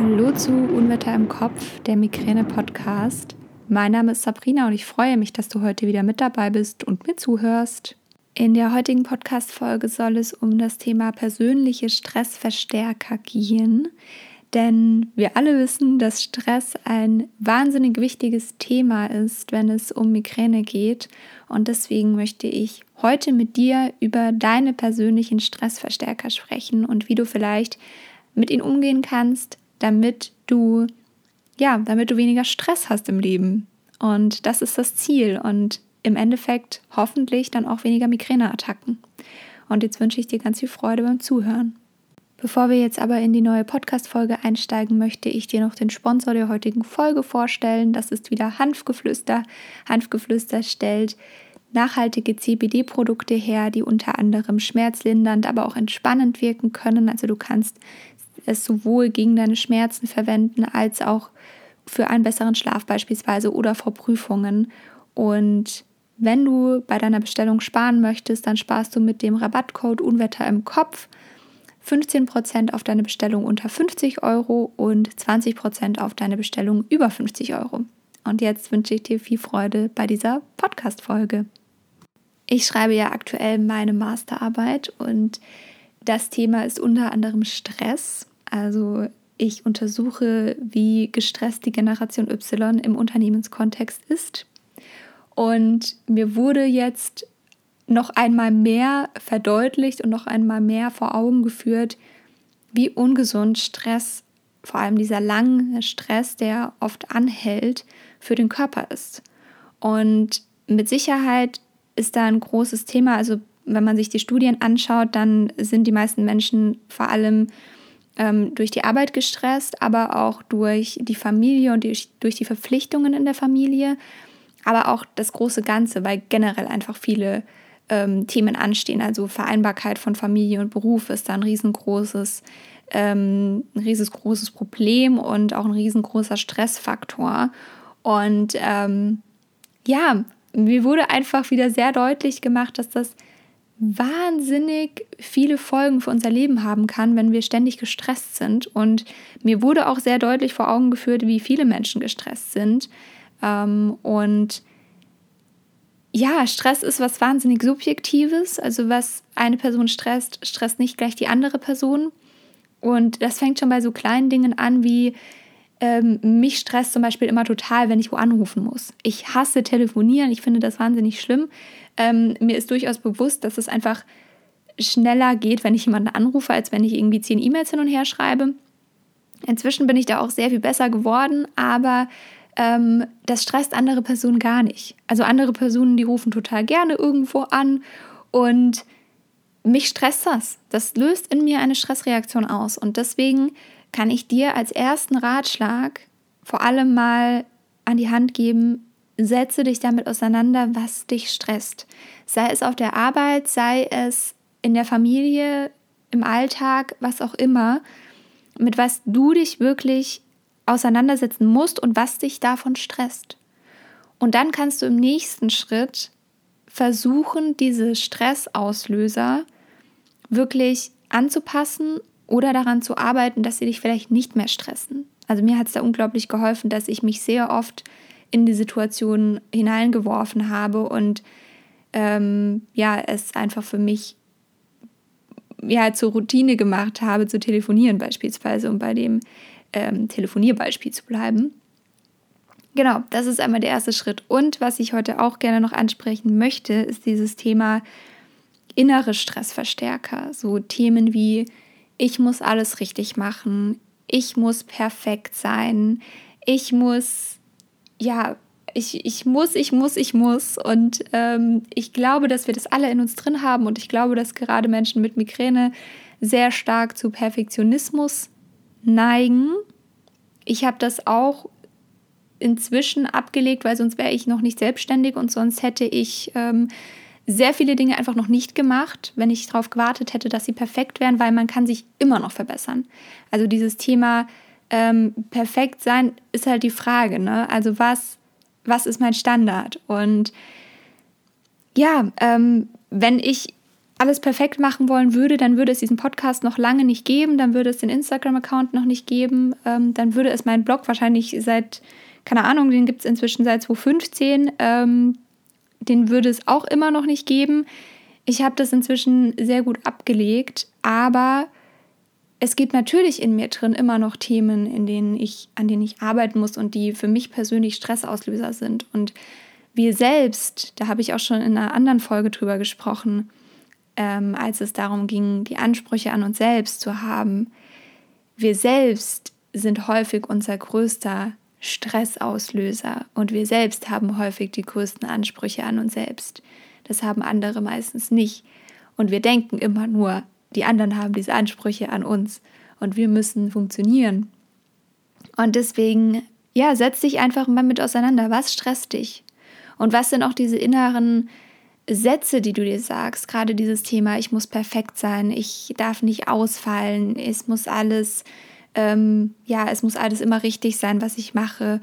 Hallo zu Unwetter im Kopf, der Migräne-Podcast. Mein Name ist Sabrina und ich freue mich, dass du heute wieder mit dabei bist und mir zuhörst. In der heutigen Podcast-Folge soll es um das Thema persönliche Stressverstärker gehen. Denn wir alle wissen, dass Stress ein wahnsinnig wichtiges Thema ist, wenn es um Migräne geht. Und deswegen möchte ich heute mit dir über deine persönlichen Stressverstärker sprechen und wie du vielleicht mit ihnen umgehen kannst, damit du ja, damit du weniger Stress hast im Leben. Und das ist das Ziel und im Endeffekt hoffentlich dann auch weniger Migräneattacken. Und jetzt wünsche ich dir ganz viel Freude beim Zuhören. Bevor wir jetzt aber in die neue Podcast-Folge einsteigen, möchte ich dir noch den Sponsor der heutigen Folge vorstellen. Das ist wieder Hanfgeflüster. Hanfgeflüster stellt nachhaltige CBD-Produkte her, die unter anderem schmerzlindernd, aber auch entspannend wirken können. Also du kannst es sowohl gegen deine Schmerzen verwenden als auch für einen besseren Schlaf beispielsweise oder vor Prüfungen. Und wenn du bei deiner Bestellung sparen möchtest, dann sparst du mit dem Rabattcode Unwetter im Kopf 15% auf deine Bestellung unter 50 Euro und 20% auf deine Bestellung über 50 Euro. Und jetzt wünsche ich dir viel Freude bei dieser Podcast-Folge. Ich schreibe ja aktuell meine Masterarbeit und das Thema ist unter anderem Stress. Also ich untersuche, wie gestresst die Generation Y im Unternehmenskontext ist. Und mir wurde jetzt noch einmal mehr verdeutlicht und noch einmal mehr vor Augen geführt, wie ungesund Stress, vor allem dieser lange Stress, der oft anhält, für den Körper ist. Und mit Sicherheit ist da ein großes Thema. Also wenn man sich die Studien anschaut, dann sind die meisten Menschen vor allem ähm, durch die Arbeit gestresst, aber auch durch die Familie und durch, durch die Verpflichtungen in der Familie, aber auch das große Ganze, weil generell einfach viele ähm, Themen anstehen. Also Vereinbarkeit von Familie und Beruf ist da ein riesengroßes, ähm, ein riesengroßes Problem und auch ein riesengroßer Stressfaktor. Und ähm, ja, mir wurde einfach wieder sehr deutlich gemacht, dass das wahnsinnig viele Folgen für unser Leben haben kann, wenn wir ständig gestresst sind. Und mir wurde auch sehr deutlich vor Augen geführt, wie viele Menschen gestresst sind. Ähm, und ja, Stress ist was wahnsinnig Subjektives. Also was eine Person stresst, stresst nicht gleich die andere Person. Und das fängt schon bei so kleinen Dingen an wie ähm, mich stresst zum Beispiel immer total, wenn ich wo anrufen muss. Ich hasse telefonieren, ich finde das wahnsinnig schlimm. Ähm, mir ist durchaus bewusst, dass es einfach schneller geht, wenn ich jemanden anrufe, als wenn ich irgendwie zehn E-Mails hin und her schreibe. Inzwischen bin ich da auch sehr viel besser geworden, aber ähm, das stresst andere Personen gar nicht. Also andere Personen, die rufen total gerne irgendwo an und mich stresst das. Das löst in mir eine Stressreaktion aus und deswegen kann ich dir als ersten Ratschlag vor allem mal an die Hand geben, setze dich damit auseinander, was dich stresst. Sei es auf der Arbeit, sei es in der Familie, im Alltag, was auch immer, mit was du dich wirklich auseinandersetzen musst und was dich davon stresst. Und dann kannst du im nächsten Schritt versuchen, diese Stressauslöser wirklich anzupassen oder daran zu arbeiten, dass sie dich vielleicht nicht mehr stressen. Also mir hat es da unglaublich geholfen, dass ich mich sehr oft in die Situation hineingeworfen habe und ähm, ja, es einfach für mich ja zur Routine gemacht habe, zu telefonieren beispielsweise, um bei dem ähm, Telefonierbeispiel zu bleiben. Genau, das ist einmal der erste Schritt. Und was ich heute auch gerne noch ansprechen möchte, ist dieses Thema innere Stressverstärker. So Themen wie ich muss alles richtig machen, ich muss perfekt sein, ich muss, ja, ich, ich muss, ich muss, ich muss. Und ähm, ich glaube, dass wir das alle in uns drin haben und ich glaube, dass gerade Menschen mit Migräne sehr stark zu Perfektionismus neigen. Ich habe das auch inzwischen abgelegt, weil sonst wäre ich noch nicht selbstständig und sonst hätte ich ähm, sehr viele Dinge einfach noch nicht gemacht, wenn ich darauf gewartet hätte, dass sie perfekt wären, weil man kann sich immer noch verbessern. Also dieses Thema ähm, perfekt sein ist halt die Frage. Ne? Also was, was ist mein Standard? Und ja, ähm, wenn ich alles perfekt machen wollen würde, dann würde es diesen Podcast noch lange nicht geben, dann würde es den Instagram-Account noch nicht geben, ähm, dann würde es meinen Blog wahrscheinlich seit, keine Ahnung, den gibt es inzwischen seit 2015, ähm, den würde es auch immer noch nicht geben. Ich habe das inzwischen sehr gut abgelegt, aber es gibt natürlich in mir drin immer noch Themen, in denen ich, an denen ich arbeiten muss und die für mich persönlich Stressauslöser sind. Und wir selbst, da habe ich auch schon in einer anderen Folge drüber gesprochen, ähm, als es darum ging, die Ansprüche an uns selbst zu haben. Wir selbst sind häufig unser größter Stressauslöser und wir selbst haben häufig die größten Ansprüche an uns selbst. Das haben andere meistens nicht. Und wir denken immer nur, die anderen haben diese Ansprüche an uns und wir müssen funktionieren. Und deswegen, ja, setz dich einfach mal mit auseinander. Was stresst dich? Und was sind auch diese inneren Sätze, die du dir sagst, gerade dieses Thema, ich muss perfekt sein, ich darf nicht ausfallen, es muss alles, ähm, ja, es muss alles immer richtig sein, was ich mache.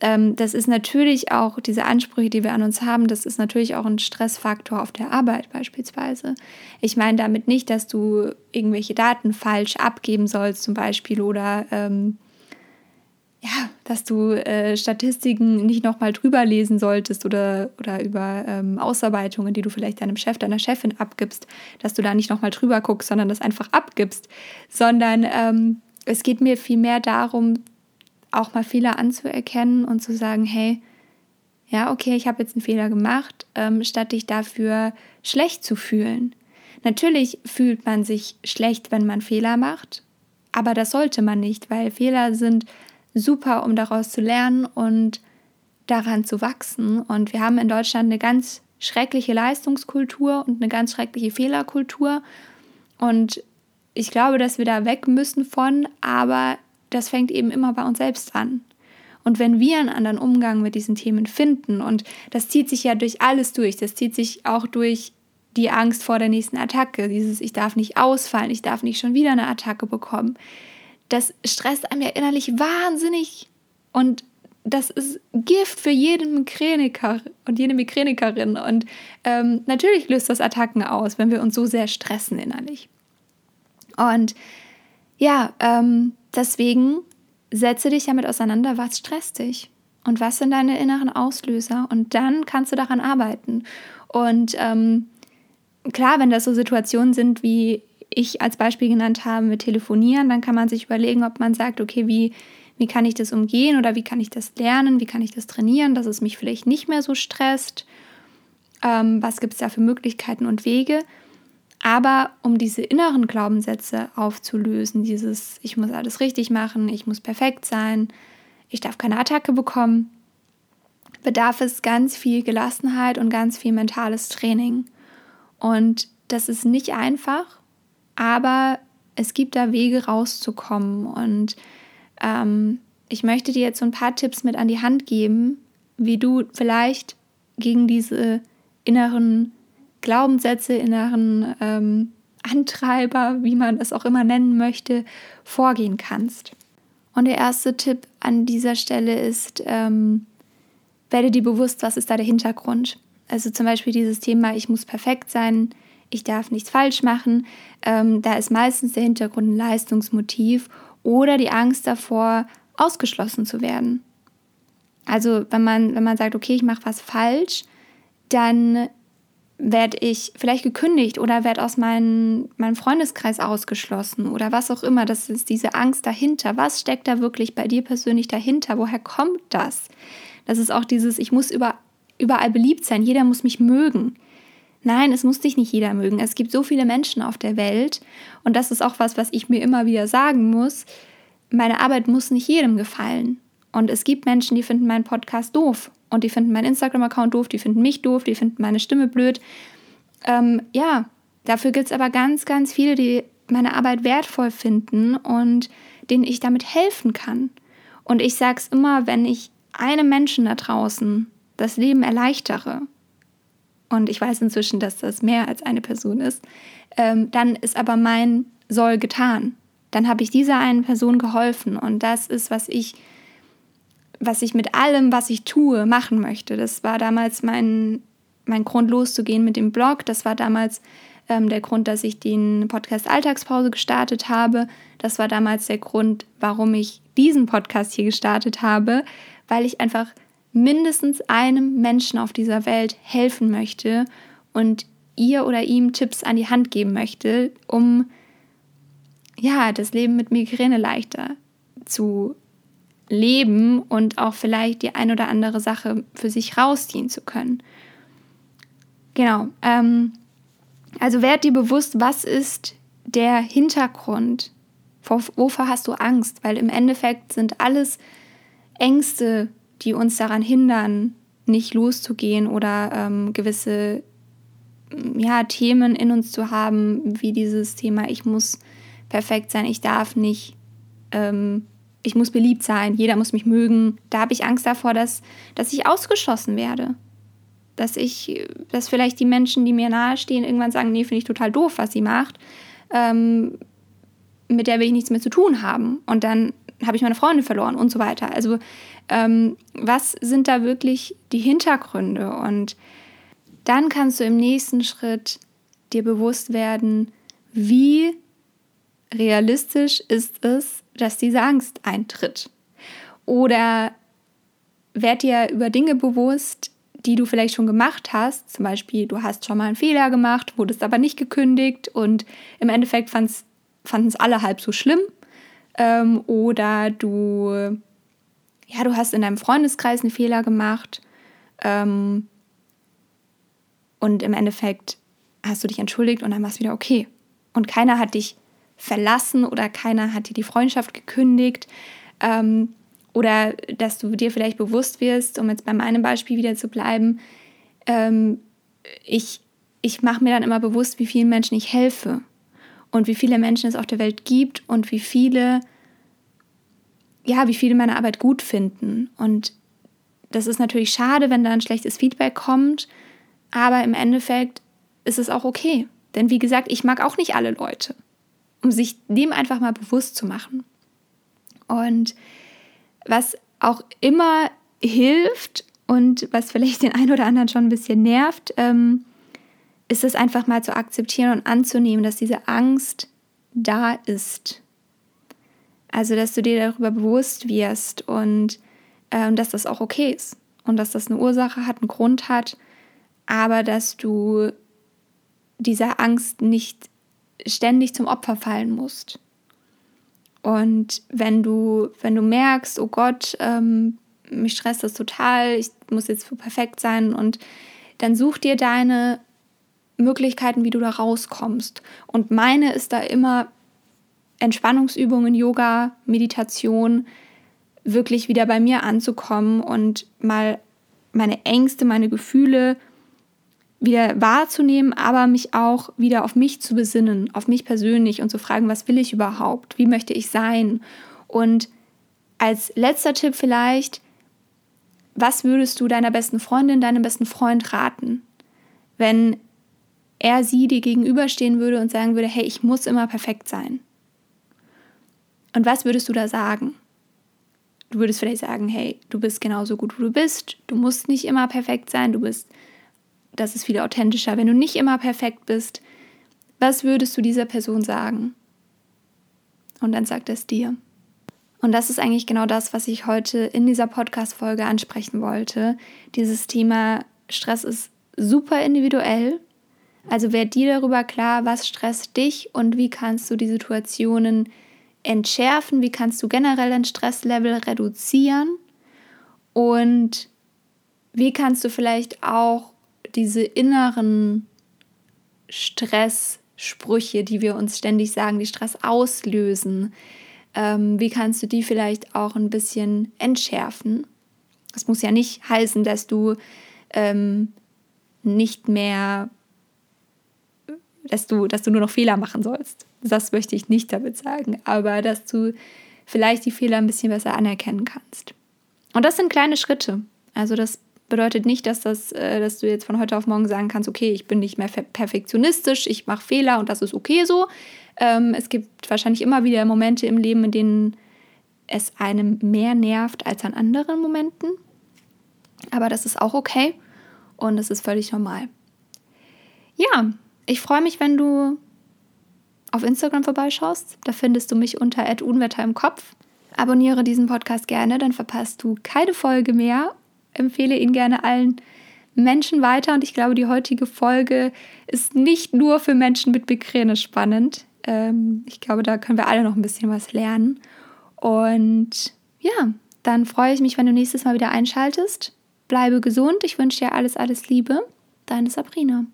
Ähm, das ist natürlich auch diese Ansprüche, die wir an uns haben, das ist natürlich auch ein Stressfaktor auf der Arbeit beispielsweise. Ich meine damit nicht, dass du irgendwelche Daten falsch abgeben sollst zum Beispiel oder ähm, ja, dass du äh, Statistiken nicht nochmal drüber lesen solltest oder, oder über ähm, Ausarbeitungen, die du vielleicht deinem Chef, deiner Chefin abgibst, dass du da nicht nochmal drüber guckst, sondern das einfach abgibst, sondern ähm, es geht mir vielmehr darum, auch mal Fehler anzuerkennen und zu sagen, hey, ja, okay, ich habe jetzt einen Fehler gemacht, ähm, statt dich dafür schlecht zu fühlen. Natürlich fühlt man sich schlecht, wenn man Fehler macht, aber das sollte man nicht, weil Fehler sind super, um daraus zu lernen und daran zu wachsen. Und wir haben in Deutschland eine ganz schreckliche Leistungskultur und eine ganz schreckliche Fehlerkultur. Und ich glaube, dass wir da weg müssen von, aber das fängt eben immer bei uns selbst an. Und wenn wir einen anderen Umgang mit diesen Themen finden, und das zieht sich ja durch alles durch, das zieht sich auch durch die Angst vor der nächsten Attacke, dieses Ich darf nicht ausfallen, ich darf nicht schon wieder eine Attacke bekommen, das stresst einem ja innerlich wahnsinnig. Und das ist Gift für jeden Migräniker und jede Migränikerin. Und ähm, natürlich löst das Attacken aus, wenn wir uns so sehr stressen innerlich. Und ja, ähm, deswegen setze dich damit auseinander, was stresst dich und was sind deine inneren Auslöser. Und dann kannst du daran arbeiten. Und ähm, klar, wenn das so Situationen sind wie ich als Beispiel genannt habe mit Telefonieren, dann kann man sich überlegen, ob man sagt, okay, wie, wie kann ich das umgehen oder wie kann ich das lernen, wie kann ich das trainieren, dass es mich vielleicht nicht mehr so stresst. Ähm, was gibt es da für Möglichkeiten und Wege? Aber um diese inneren Glaubenssätze aufzulösen, dieses ich muss alles richtig machen, ich muss perfekt sein, ich darf keine Attacke bekommen, bedarf es ganz viel Gelassenheit und ganz viel mentales Training. Und das ist nicht einfach aber es gibt da Wege rauszukommen und ähm, ich möchte dir jetzt so ein paar Tipps mit an die Hand geben, wie du vielleicht gegen diese inneren Glaubenssätze, inneren ähm, Antreiber, wie man es auch immer nennen möchte, vorgehen kannst. Und der erste Tipp an dieser Stelle ist, ähm, werde dir bewusst, was ist da der Hintergrund. Also zum Beispiel dieses Thema, ich muss perfekt sein, ich darf nichts falsch machen. Ähm, da ist meistens der Hintergrund ein Leistungsmotiv oder die Angst davor, ausgeschlossen zu werden. Also wenn man, wenn man sagt, okay, ich mache was falsch, dann werde ich vielleicht gekündigt oder werde aus mein, meinem Freundeskreis ausgeschlossen oder was auch immer. Das ist diese Angst dahinter. Was steckt da wirklich bei dir persönlich dahinter? Woher kommt das? Das ist auch dieses, ich muss über, überall beliebt sein, jeder muss mich mögen. Nein, es muss dich nicht jeder mögen. Es gibt so viele Menschen auf der Welt und das ist auch was, was ich mir immer wieder sagen muss. Meine Arbeit muss nicht jedem gefallen. Und es gibt Menschen, die finden meinen Podcast doof und die finden meinen Instagram-Account doof, die finden mich doof, die finden meine Stimme blöd. Ähm, ja, dafür gibt es aber ganz, ganz viele, die meine Arbeit wertvoll finden und denen ich damit helfen kann. Und ich sage es immer, wenn ich einem Menschen da draußen das Leben erleichtere, und ich weiß inzwischen, dass das mehr als eine Person ist, ähm, dann ist aber mein Soll getan. Dann habe ich dieser einen Person geholfen und das ist, was ich, was ich mit allem, was ich tue, machen möchte. Das war damals mein, mein Grund loszugehen mit dem Blog. Das war damals ähm, der Grund, dass ich den Podcast Alltagspause gestartet habe. Das war damals der Grund, warum ich diesen Podcast hier gestartet habe, weil ich einfach mindestens einem Menschen auf dieser Welt helfen möchte und ihr oder ihm Tipps an die Hand geben möchte, um ja, das Leben mit Migräne leichter zu leben und auch vielleicht die ein oder andere Sache für sich rausziehen zu können. Genau. Ähm, also werd dir bewusst, was ist der Hintergrund? Wovor hast du Angst? Weil im Endeffekt sind alles Ängste, die uns daran hindern, nicht loszugehen oder ähm, gewisse ja, Themen in uns zu haben, wie dieses Thema, ich muss perfekt sein, ich darf nicht, ähm, ich muss beliebt sein, jeder muss mich mögen. Da habe ich Angst davor, dass, dass ich ausgeschlossen werde. Dass ich, dass vielleicht die Menschen, die mir nahestehen, irgendwann sagen, nee, finde ich total doof, was sie macht. Ähm, mit der will ich nichts mehr zu tun haben. Und dann habe ich meine Freunde verloren und so weiter. Also ähm, was sind da wirklich die Hintergründe? Und dann kannst du im nächsten Schritt dir bewusst werden, wie realistisch ist es, dass diese Angst eintritt. Oder werd dir über Dinge bewusst, die du vielleicht schon gemacht hast. Zum Beispiel, du hast schon mal einen Fehler gemacht, wurdest aber nicht gekündigt und im Endeffekt fanden es alle halb so schlimm. Ähm, oder du, ja, du hast in deinem Freundeskreis einen Fehler gemacht ähm, und im Endeffekt hast du dich entschuldigt und dann war es wieder okay. Und keiner hat dich verlassen oder keiner hat dir die Freundschaft gekündigt. Ähm, oder dass du dir vielleicht bewusst wirst, um jetzt bei meinem Beispiel wieder zu bleiben, ähm, ich, ich mache mir dann immer bewusst, wie vielen Menschen ich helfe und wie viele Menschen es auf der Welt gibt und wie viele, ja, wie viele meine Arbeit gut finden. Und das ist natürlich schade, wenn da ein schlechtes Feedback kommt, aber im Endeffekt ist es auch okay. Denn wie gesagt, ich mag auch nicht alle Leute um sich dem einfach mal bewusst zu machen. Und was auch immer hilft und was vielleicht den einen oder anderen schon ein bisschen nervt, ähm, ist es einfach mal zu akzeptieren und anzunehmen, dass diese Angst da ist. Also, dass du dir darüber bewusst wirst und ähm, dass das auch okay ist und dass das eine Ursache hat, einen Grund hat, aber dass du dieser Angst nicht ständig zum Opfer fallen musst. Und wenn du, wenn du merkst, oh Gott, ähm, mich stresst das total, ich muss jetzt perfekt sein und dann such dir deine Möglichkeiten, wie du da rauskommst. Und meine ist da immer Entspannungsübungen, Yoga, Meditation, wirklich wieder bei mir anzukommen und mal meine Ängste, meine Gefühle wieder wahrzunehmen, aber mich auch wieder auf mich zu besinnen, auf mich persönlich und zu fragen, was will ich überhaupt? Wie möchte ich sein? Und als letzter Tipp vielleicht, was würdest du deiner besten Freundin, deinem besten Freund raten, wenn er sie dir gegenüberstehen würde und sagen würde, hey, ich muss immer perfekt sein? Und was würdest du da sagen? Du würdest vielleicht sagen, hey, du bist genauso gut, wie du bist, du musst nicht immer perfekt sein, du bist das ist viel authentischer. Wenn du nicht immer perfekt bist, was würdest du dieser Person sagen? Und dann sagt es dir. Und das ist eigentlich genau das, was ich heute in dieser Podcast-Folge ansprechen wollte. Dieses Thema Stress ist super individuell. Also werd dir darüber klar, was stresst dich und wie kannst du die Situationen entschärfen, wie kannst du generell dein Stresslevel reduzieren und wie kannst du vielleicht auch diese inneren Stresssprüche, die wir uns ständig sagen, die Stress auslösen, ähm, wie kannst du die vielleicht auch ein bisschen entschärfen? Das muss ja nicht heißen, dass du ähm, nicht mehr, dass du, dass du nur noch Fehler machen sollst. Das möchte ich nicht damit sagen, aber dass du vielleicht die Fehler ein bisschen besser anerkennen kannst. Und das sind kleine Schritte. Also das bedeutet nicht, dass, das, äh, dass du jetzt von heute auf morgen sagen kannst, okay, ich bin nicht mehr perfektionistisch, ich mache Fehler und das ist okay so. Ähm, es gibt wahrscheinlich immer wieder Momente im Leben, in denen es einem mehr nervt als an anderen Momenten. Aber das ist auch okay und das ist völlig normal. Ja, ich freue mich, wenn du auf Instagram vorbeischaust. Da findest du mich unter Unwetter im Kopf. Abonniere diesen Podcast gerne, dann verpasst du keine Folge mehr. Empfehle ihn gerne allen Menschen weiter und ich glaube, die heutige Folge ist nicht nur für Menschen mit Migräne spannend. Ähm, ich glaube, da können wir alle noch ein bisschen was lernen. Und ja, dann freue ich mich, wenn du nächstes Mal wieder einschaltest. Bleibe gesund. Ich wünsche dir alles, alles Liebe. Deine Sabrina.